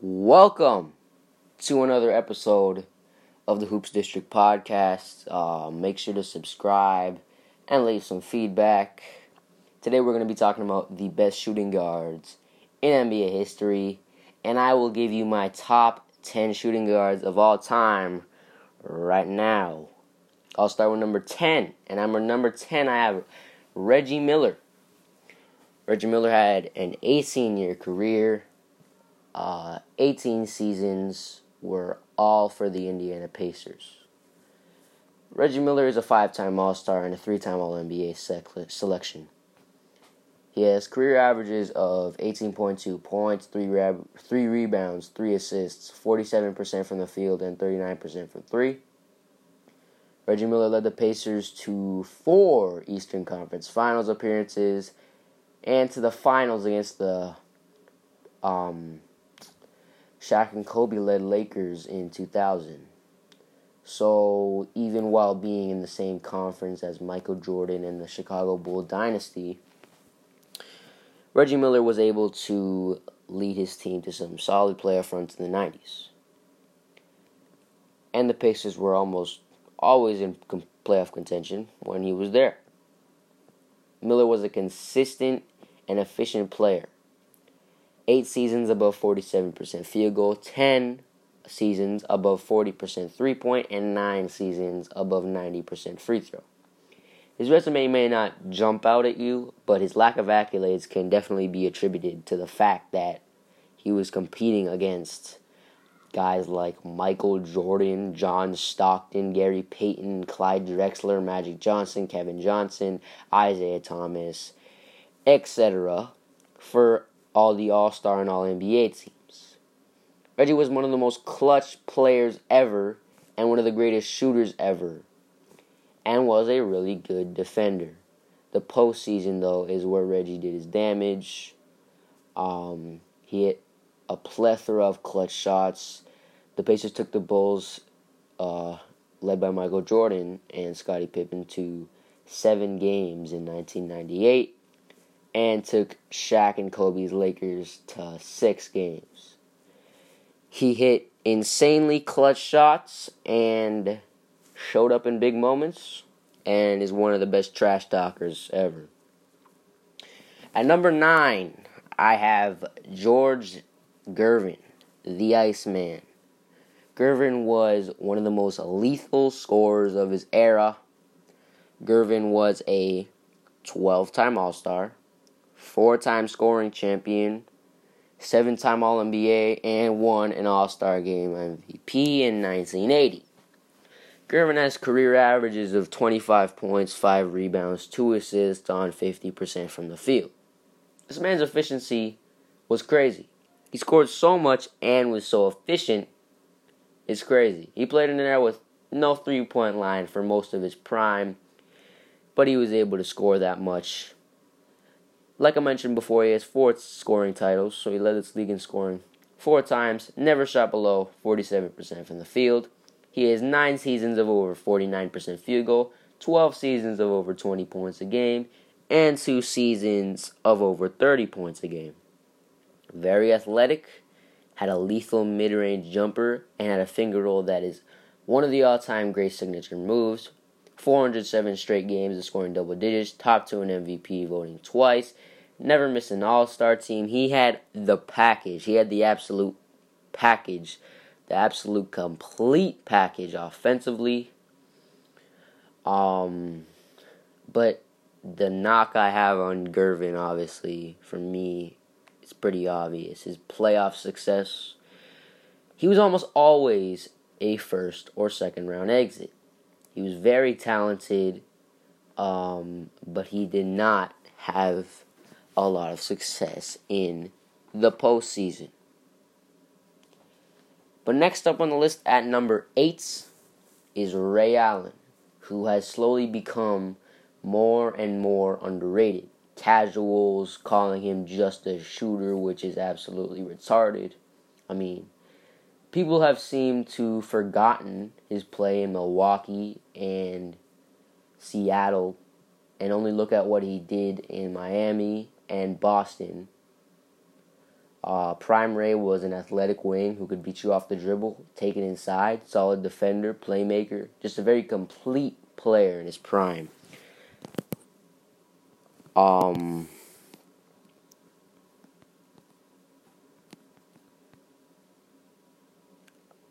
Welcome to another episode of the Hoops District podcast. Uh, make sure to subscribe and leave some feedback. Today we're going to be talking about the best shooting guards in NBA history, and I will give you my top 10 shooting guards of all time right now. I'll start with number 10, and I'm number 10. I have Reggie Miller. Reggie Miller had an 18 year career. Uh, 18 seasons were all for the Indiana Pacers. Reggie Miller is a five time All Star and a three time All NBA selection. He has career averages of 18.2 points, 3, rab- three rebounds, 3 assists, 47% from the field, and 39% from 3. Reggie Miller led the Pacers to four Eastern Conference Finals appearances and to the finals against the um, Shaq and Kobe led Lakers in 2000. So even while being in the same conference as Michael Jordan and the Chicago Bull dynasty, Reggie Miller was able to lead his team to some solid playoff runs in the 90s. And the Pacers were almost always in playoff contention when he was there. Miller was a consistent and efficient player eight seasons above 47% field goal, 10 seasons above 40% three point, and nine seasons above 90% free throw. His resume may not jump out at you, but his lack of accolades can definitely be attributed to the fact that he was competing against guys like Michael Jordan, John Stockton, Gary Payton, Clyde Drexler, Magic Johnson, Kevin Johnson, Isiah Thomas, etc. for all the All Star and All NBA teams. Reggie was one of the most clutch players ever and one of the greatest shooters ever, and was a really good defender. The postseason, though, is where Reggie did his damage. Um, he hit a plethora of clutch shots. The Pacers took the Bulls, uh, led by Michael Jordan and Scottie Pippen, to seven games in 1998 and took Shaq and Kobe's Lakers to six games. He hit insanely clutch shots and showed up in big moments and is one of the best trash talkers ever. At number nine, I have George Gervin, the Iceman. Gervin was one of the most lethal scorers of his era. Gervin was a 12 time All Star, four time scoring champion, seven time All NBA, and won an All Star game MVP in 1980. Gervin has career averages of 25 points, 5 rebounds, 2 assists on 50% from the field. This man's efficiency was crazy. He scored so much and was so efficient, it's crazy. He played in there with no three point line for most of his prime, but he was able to score that much like I mentioned before, he has four scoring titles, so he led this league in scoring four times, never shot below 47% from the field. He has nine seasons of over 49% field goal, 12 seasons of over 20 points a game, and two seasons of over 30 points a game. Very athletic, had a lethal mid range jumper, and had a finger roll that is one of the all time great signature moves. 407 straight games of scoring double digits, top two in MVP voting twice, never missed an all star team. He had the package, he had the absolute package, the absolute complete package offensively. Um, but the knock I have on Gervin, obviously, for me, it's pretty obvious. His playoff success, he was almost always a first or second round exit. He was very talented, um, but he did not have a lot of success in the postseason. But next up on the list at number eight is Ray Allen, who has slowly become more and more underrated. Casuals calling him just a shooter, which is absolutely retarded. I mean, people have seemed to forgotten his play in Milwaukee and Seattle and only look at what he did in Miami and Boston. Uh, Prime Ray was an athletic wing who could beat you off the dribble, take it inside, solid defender, playmaker, just a very complete player in his prime. Um,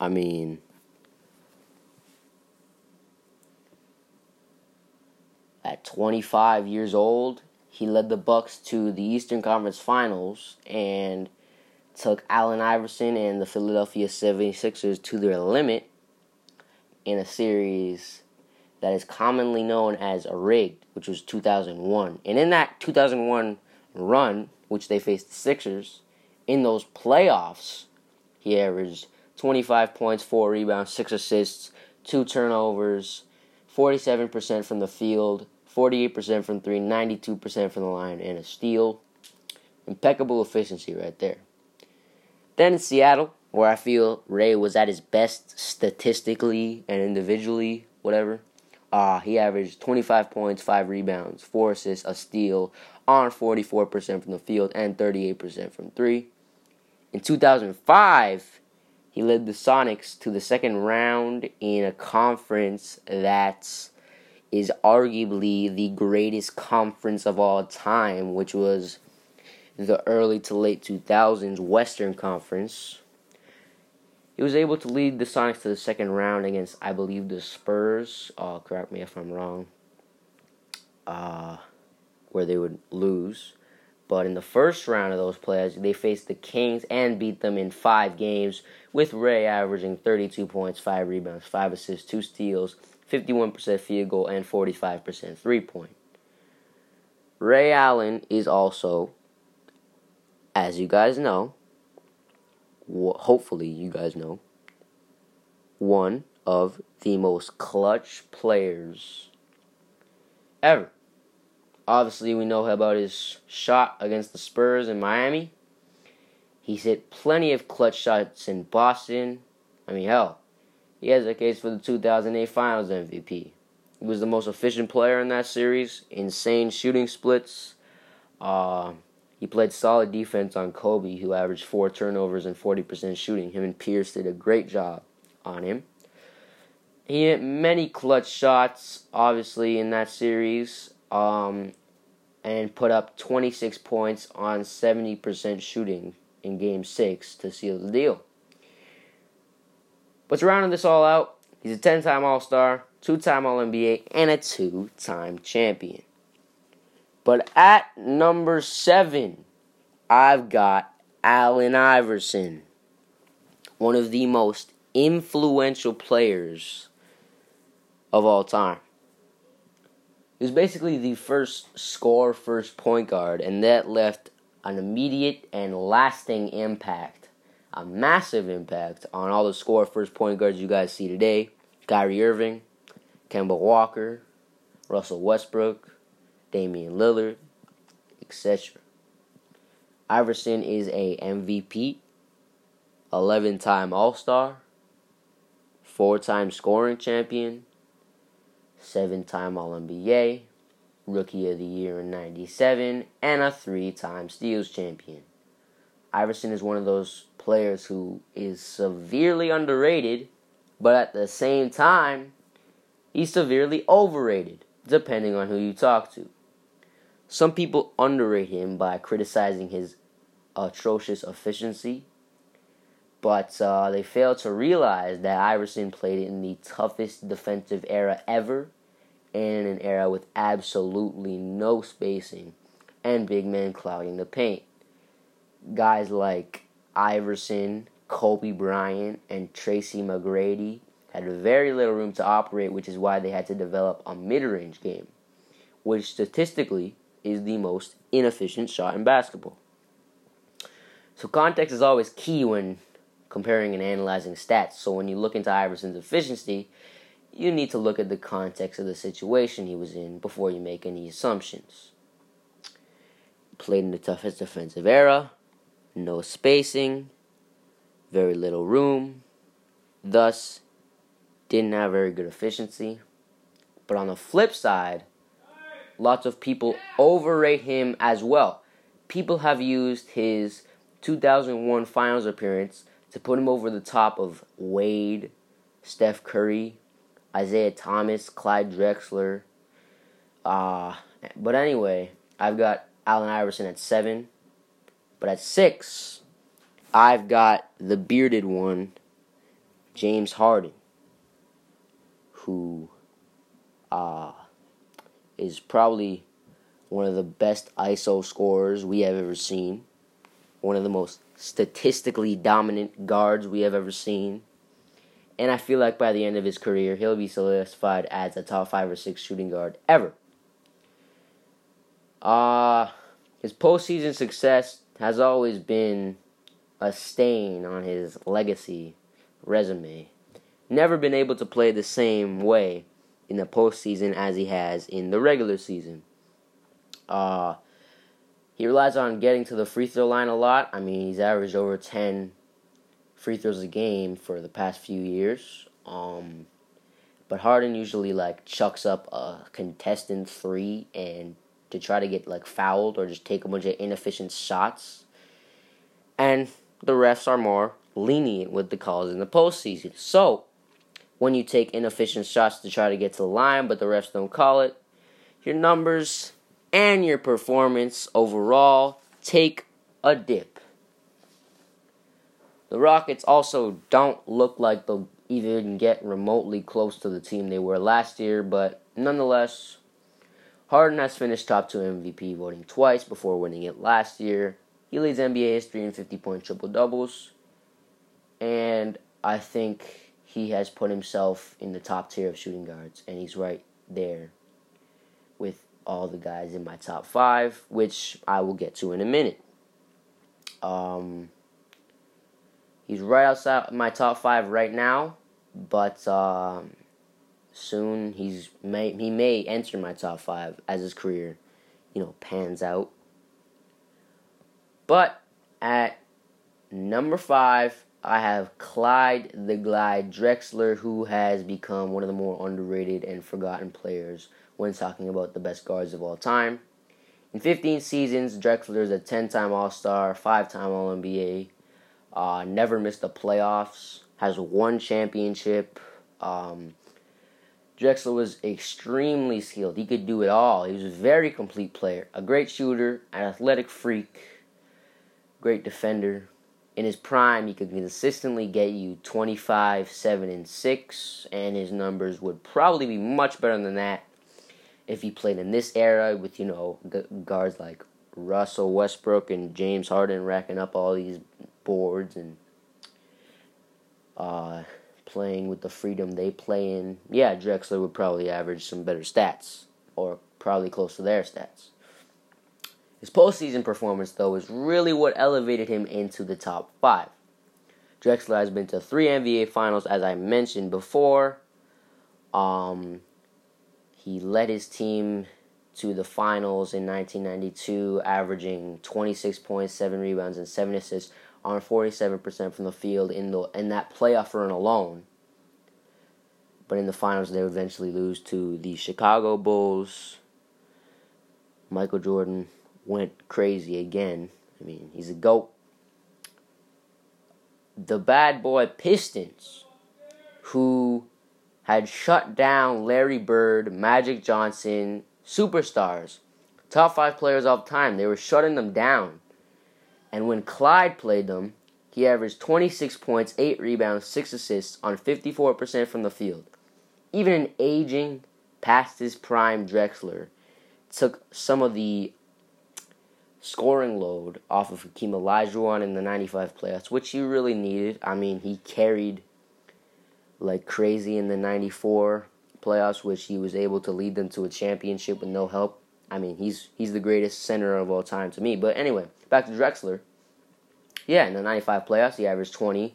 I mean, at 25 years old, he led the Bucks to the Eastern Conference Finals and took Allen Iverson and the Philadelphia 76ers to their limit in a series that is commonly known as a rigged, which was 2001. And in that 2001 run, which they faced the Sixers, in those playoffs, he averaged 25 points, 4 rebounds, 6 assists, 2 turnovers, 47% from the field, 48% from 3, 92% from the line, and a steal. Impeccable efficiency right there. Then in Seattle, where I feel Ray was at his best statistically and individually, whatever. Uh, he averaged 25 points, 5 rebounds, 4 assists, a steal, on 44% from the field, and 38% from 3. In 2005, he led the Sonics to the second round in a conference that is arguably the greatest conference of all time, which was the early to late 2000s Western Conference. He was able to lead the Sonics to the second round against, I believe, the Spurs. Uh, correct me if I'm wrong. Uh, where they would lose. But in the first round of those playoffs, they faced the Kings and beat them in five games, with Ray averaging 32 points, 5 rebounds, 5 assists, 2 steals, 51% field goal, and 45% three point. Ray Allen is also as you guys know, hopefully you guys know, one of the most clutch players ever. Obviously, we know about his shot against the Spurs in Miami. He's hit plenty of clutch shots in Boston. I mean, hell, he has a case for the 2008 Finals MVP. He was the most efficient player in that series. Insane shooting splits. Uh, he played solid defense on Kobe, who averaged four turnovers and 40% shooting. Him and Pierce did a great job on him. He hit many clutch shots, obviously, in that series, um, and put up 26 points on 70% shooting in Game 6 to seal the deal. But to round this all out, he's a 10 time All Star, two time All NBA, and a two time champion. But at number seven, I've got Allen Iverson, one of the most influential players of all time. He was basically the first score, first point guard, and that left an immediate and lasting impact, a massive impact on all the score, first point guards you guys see today Kyrie Irving, Kemba Walker, Russell Westbrook, Damian Lillard, etc. Iverson is a MVP, 11-time All-Star, 4-time scoring champion, 7-time All-NBA, Rookie of the Year in 97, and a 3-time Steals champion. Iverson is one of those players who is severely underrated, but at the same time, he's severely overrated, depending on who you talk to. Some people underrate him by criticizing his atrocious efficiency, but uh, they fail to realize that Iverson played in the toughest defensive era ever and an era with absolutely no spacing and big men clogging the paint. Guys like Iverson, Kobe Bryant, and Tracy McGrady had very little room to operate, which is why they had to develop a mid range game, which statistically is the most inefficient shot in basketball. So context is always key when comparing and analyzing stats. So when you look into Iverson's efficiency, you need to look at the context of the situation he was in before you make any assumptions. Played in the toughest defensive era, no spacing, very little room, thus didn't have very good efficiency. But on the flip side, lots of people overrate him as well. People have used his 2001 finals appearance to put him over the top of Wade, Steph Curry, Isiah Thomas, Clyde Drexler. Uh, but anyway, I've got Allen Iverson at seven. But at six, I've got the bearded one, James Harden, who uh, is probably one of the best ISO scorers we have ever seen, one of the most statistically dominant guards we have ever seen. And I feel like by the end of his career, he'll be solidified as a top five or six shooting guard ever. Uh, his postseason success has always been a stain on his legacy resume. Never been able to play the same way in the postseason as he has in the regular season. Uh, he relies on getting to the free throw line a lot. I mean, he's averaged over 10 free throws a game for the past few years. Um, but Harden usually like chucks up a contestant three and to try to get like fouled or just take a bunch of inefficient shots. And the refs are more lenient with the calls in the postseason. So when you take inefficient shots to try to get to the line, but the refs don't call it, your numbers and your performance overall take a dip. The Rockets also don't look like they'll even get remotely close to the team they were last year, but nonetheless, Harden has finished top two MVP voting twice before winning it last year. He leads NBA history in 50 point triple doubles, and I think he has put himself in the top tier of shooting guards, and he's right there with all the guys in my top five, which I will get to in a minute. Um, he's right outside my top five right now, but um, soon he's may he may enter my top five as his career, you know, pans out. But at number five, I have Clyde the Glide Drexler, who has become one of the more underrated and forgotten players when talking about the best guards of all time. In 15 seasons, Drexler is a 10 time All Star, 5 time All NBA, uh, never missed the playoffs, has one championship. Um, Drexler was extremely skilled. He could do it all. He was a very complete player, a great shooter, an athletic freak, great defender. In his prime, he could consistently get you 25, 7, and 6, and his numbers would probably be much better than that if he played in this era with, you know, guards like Russell Westbrook and James Harden racking up all these boards and uh, playing with the freedom they play in. Yeah, Drexler would probably average some better stats, or probably close to their stats. His postseason performance, though, is really what elevated him into the top five. Drexler has been to three NBA finals, as I mentioned before. Um, he led his team to the finals in 1992, averaging 26 points, 7 rebounds, and 7 assists on 47% from the field in, the, in that playoff run alone. But in the finals, they would eventually lose to the Chicago Bulls. Michael Jordan went crazy again. I mean, he's a GOAT. The bad boy Pistons, who had shut down Larry Bird, Magic Johnson, superstars, top five players all time. They were shutting them down. And when Clyde played them, he averaged 26 points, 8 rebounds, 6 assists on 54% from the field. Even an aging, past his prime Drexler took some of the scoring load off of Hakeem Olajuwon in the 95 playoffs, which he really needed. I mean, he carried like crazy in the 94 playoffs, which he was able to lead them to a championship with no help. I mean, he's he's the greatest center of all time to me. But anyway, back to Drexler. Yeah, in the 95 playoffs, he averaged 20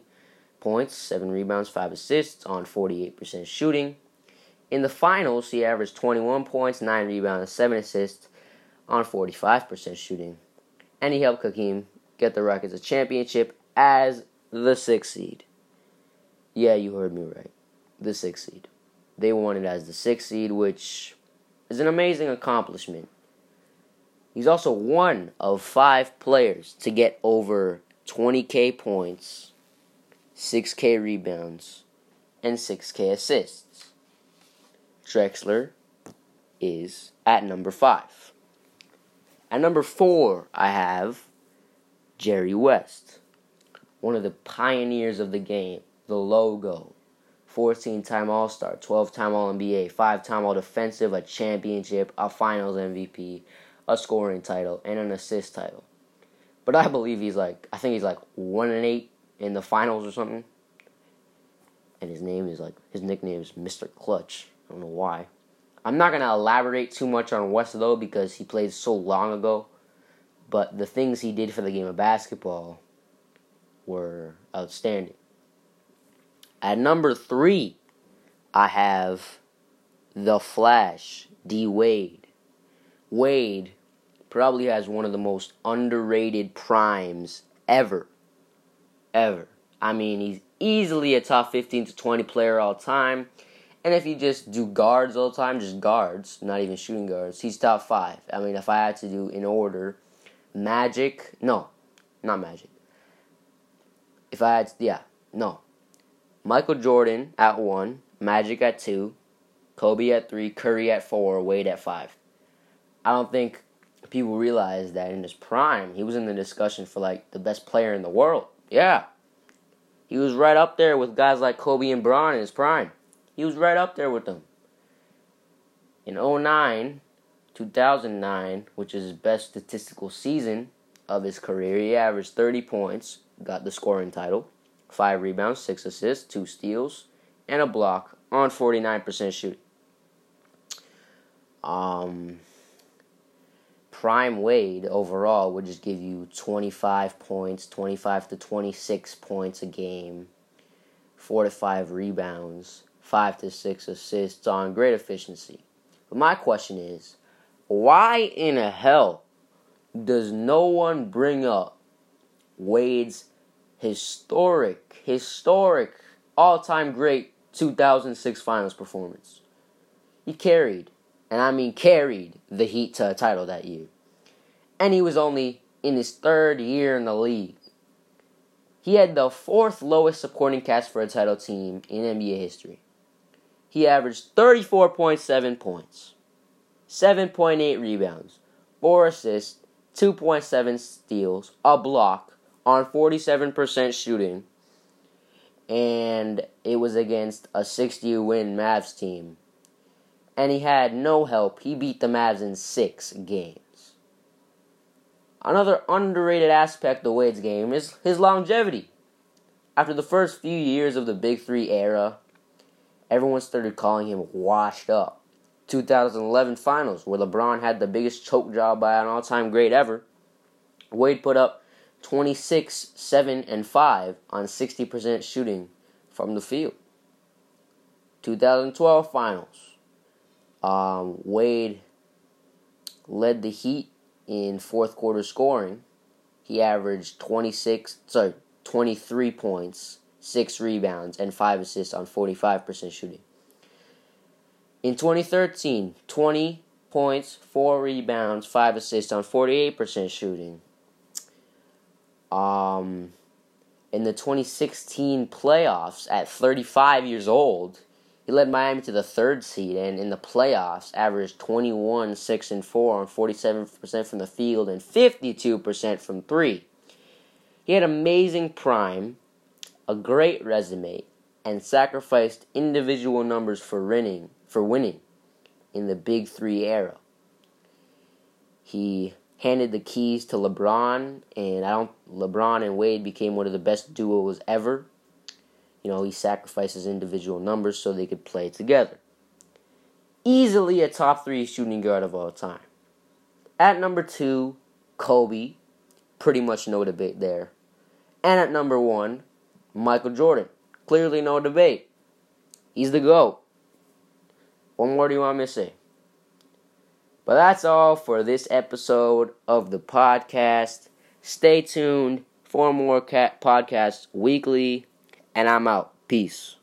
points, 7 rebounds, 5 assists on 48% shooting. In the finals, he averaged 21 points, 9 rebounds, 7 assists on 45% shooting. And he helped Hakeem get the Rockets a championship as the sixth seed. Yeah, you heard me right. The sixth seed. They won it as the sixth seed, which is an amazing accomplishment. He's also one of five players to get over 20k points, 6k rebounds, and 6k assists. Drexler is at number 5. At number 4, I have Jerry West, one of the pioneers of the game, the logo, 14 time All Star, 12 time All NBA, 5 time All Defensive, a championship, a finals MVP, a scoring title, and an assist title. But I believe he's like, I think he's like 1 and 8 in the finals or something. And his name is like, his nickname is Mr. Clutch. I don't know why. I'm not going to elaborate too much on West though because he played so long ago. But the things he did for the game of basketball were outstanding. At number three, I have The Flash, D Wade. Wade probably has one of the most underrated primes ever. Ever. I mean, he's easily a top 15 to 20 player all time. And if you just do guards all the time, just guards, not even shooting guards, he's top five. I mean, if I had to do in order, Magic, no, not Magic. If I had, to, yeah, no, Michael Jordan at one, Magic at two, Kobe at three, Curry at four, Wade at five. I don't think people realize that in his prime, he was in the discussion for like the best player in the world. Yeah. He was right up there with guys like Kobe and Bron in his prime. He was right up there with them. In 09, 2009, which is his best statistical season of his career, he averaged 30 points, got the scoring title five rebounds, six assists, two steals, and a block on 49% shooting. Um, Prime Wade overall would just give you 25 points, 25 to 26 points a game, 4 to 5 rebounds, 5 to 6 assists on great efficiency. But my question is why in the hell does no one bring up Wade's historic, historic, all time great 2006 finals performance. He carried, and I mean carried, the Heat to a title that year. And he was only in his third year in the league. He had the fourth lowest supporting cast for a title team in NBA history. He averaged 34.7 points, 7.8 rebounds, 4 assists, 2.7 steals, a block, on 47% shooting, and it was against a 60 win Mavs team. And he had no help. He beat the Mavs in six games. Another underrated aspect of Wade's game is his longevity. After the first few years of the Big Three era, everyone started calling him washed up. 2011 finals, where LeBron had the biggest choke job by an all time great ever, Wade put up 26, 7, and 5 on 60% shooting from the field. 2012 finals. Um, Wade led the Heat in fourth quarter scoring. He averaged 26, sorry, 23 points, 6 rebounds, and 5 assists on 45% shooting. In 2013, 20 points, 4 rebounds, 5 assists on 48% shooting. Um, in the 2016 playoffs, at 35 years old, he led Miami to the third seed, and in the playoffs, averaged 21, 6, and 4 on 47% from the field and 52% from three. He had amazing prime, a great resume, and sacrificed individual numbers for winning, for winning in the Big Three era. He handed the keys to LeBron, and I don't. LeBron and Wade became one of the best duos ever. You know, he sacrificed his individual numbers so they could play together. Easily a top three shooting guard of all time. At number two, Kobe. Pretty much no debate there. And at number one, Michael Jordan. Clearly no debate. He's the GOAT. What more do you want me to say? But that's all for this episode of the podcast. Stay tuned for more podcasts weekly, and I'm out. Peace.